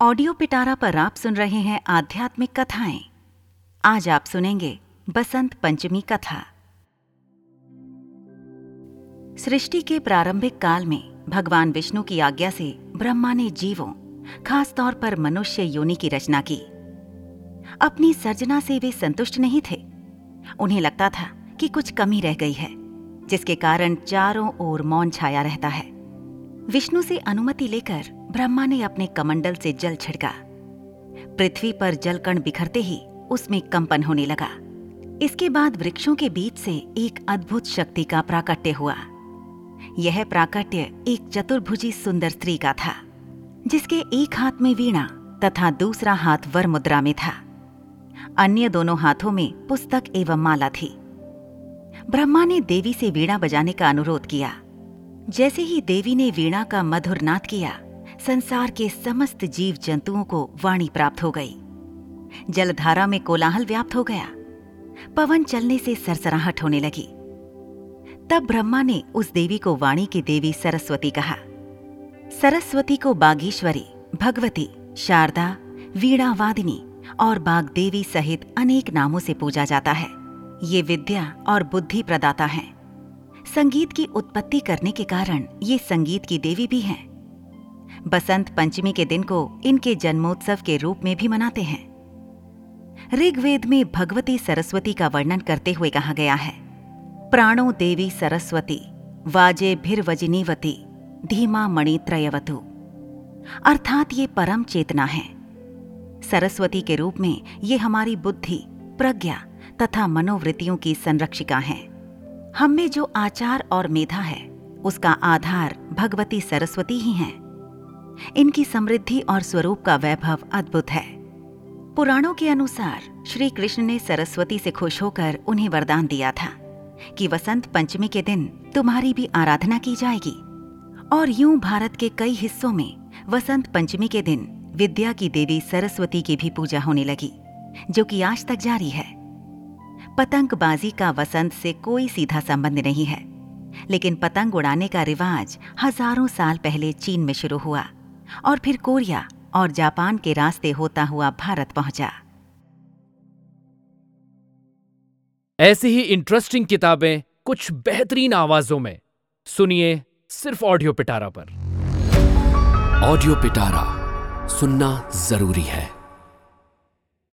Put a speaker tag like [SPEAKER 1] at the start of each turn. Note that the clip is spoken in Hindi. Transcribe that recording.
[SPEAKER 1] ऑडियो पिटारा पर आप सुन रहे हैं आध्यात्मिक कथाएँ। आज आप सुनेंगे बसंत पंचमी कथा। सृष्टि के प्रारंभिक काल में भगवान विष्णु की आज्ञा से ब्रह्मा ने जीवों, खास तौर पर मनुष्य योनि की रचना की। अपनी सर्जना से वे संतुष्ट नहीं थे। उन्हें लगता था कि कुछ कमी रह गई है, जिसके कारण चारों ओर मौन छाया रहता है। विष्णु से अनुमति लेकर ब्रह्मा ने अपने कमंडल से जल छिड़का। पृथ्वी पर जलकण बिखरते ही उसमें कंपन होने लगा। इसके बाद वृक्षों के बीच से एक अद्भुत शक्ति का प्राकट्य हुआ। यह प्राकट्य एक चतुर्भुजी सुंदर स्त्री का था, जिसके एक हाथ में वीणा तथा दूसरा हाथ वर मुद्रा में था। अन्य दोनों हाथों में पुस्तक एवं माला थी। ब्रह्मा ने देवी से वीणा बजाने का अनुरोध किया। जैसे ही देवी ने वीणा का मधुर नाद किया संसार के समस्त जीव जंतुओं को वाणी प्राप्त हो गई। जलधारा में कोलाहल व्याप्त हो गया। पवन चलने से सरसराहट होने लगी। तब ब्रह्मा ने उस देवी को वाणी की देवी सरस्वती कहा। सरस्वती को बागेश्वरी, भगवती, शारदा, वीणावादिनी और बाग देवी सहित अनेक नामों से पूजा जाता है। ये विद्या और बुद्धि प्रदाता हैं। संगीत की उत्पत्ति करने के कारण ये संगीत की देवी भी हैं। बसंत पंचमी के दिन को इनके जन्मोत्सव के रूप में भी मनाते हैं। ऋग्वेद में भगवती सरस्वती का वर्णन करते हुए कहा गया है, प्राणो देवी सरस्वती, वाजे भिर्वजनीवती, धीमा मणि त्रयवतु अर्थात ये परम चेतना है। सरस्वती के रूप में ये हमारी बुद्धि, प्रज्ञा तथा मनोवृत्तियों की संरक्षिका है। हम में जो आचार और मेधा है, उसका आधार भगवती सरस्वती ही हैं। इनकी समृद्धि और स्वरूप का वैभव अद्भुत है। पुराणों के अनुसार श्री कृष्ण ने सरस्वती से खुश होकर उन्हें वरदान दिया था कि वसंत पंचमी के दिन तुम्हारी भी आराधना की जाएगी। और यूँ भारत के कई हिस्सों में वसंत पंचमी के दिन विद्या की देवी सरस्वती की भी पूजा होने लगी, जो कि आज तक जारी है। पतंगबाजी का वसंत से कोई सीधा संबंध नहीं है, लेकिन पतंग उड़ाने का रिवाज हज़ारों साल पहले चीन में शुरू हुआ। और फिर कोरिया और जापान के रास्ते होता हुआ भारत पहुँचा।
[SPEAKER 2] ऐसी ही इंटरेस्टिंग किताबें कुछ बेहतरीन आवाजों में। सुनिए सिर्फ़ ऑडियो पिटारा पर।
[SPEAKER 3] ऑडियो पिटारा सुनना ज़रूरी है।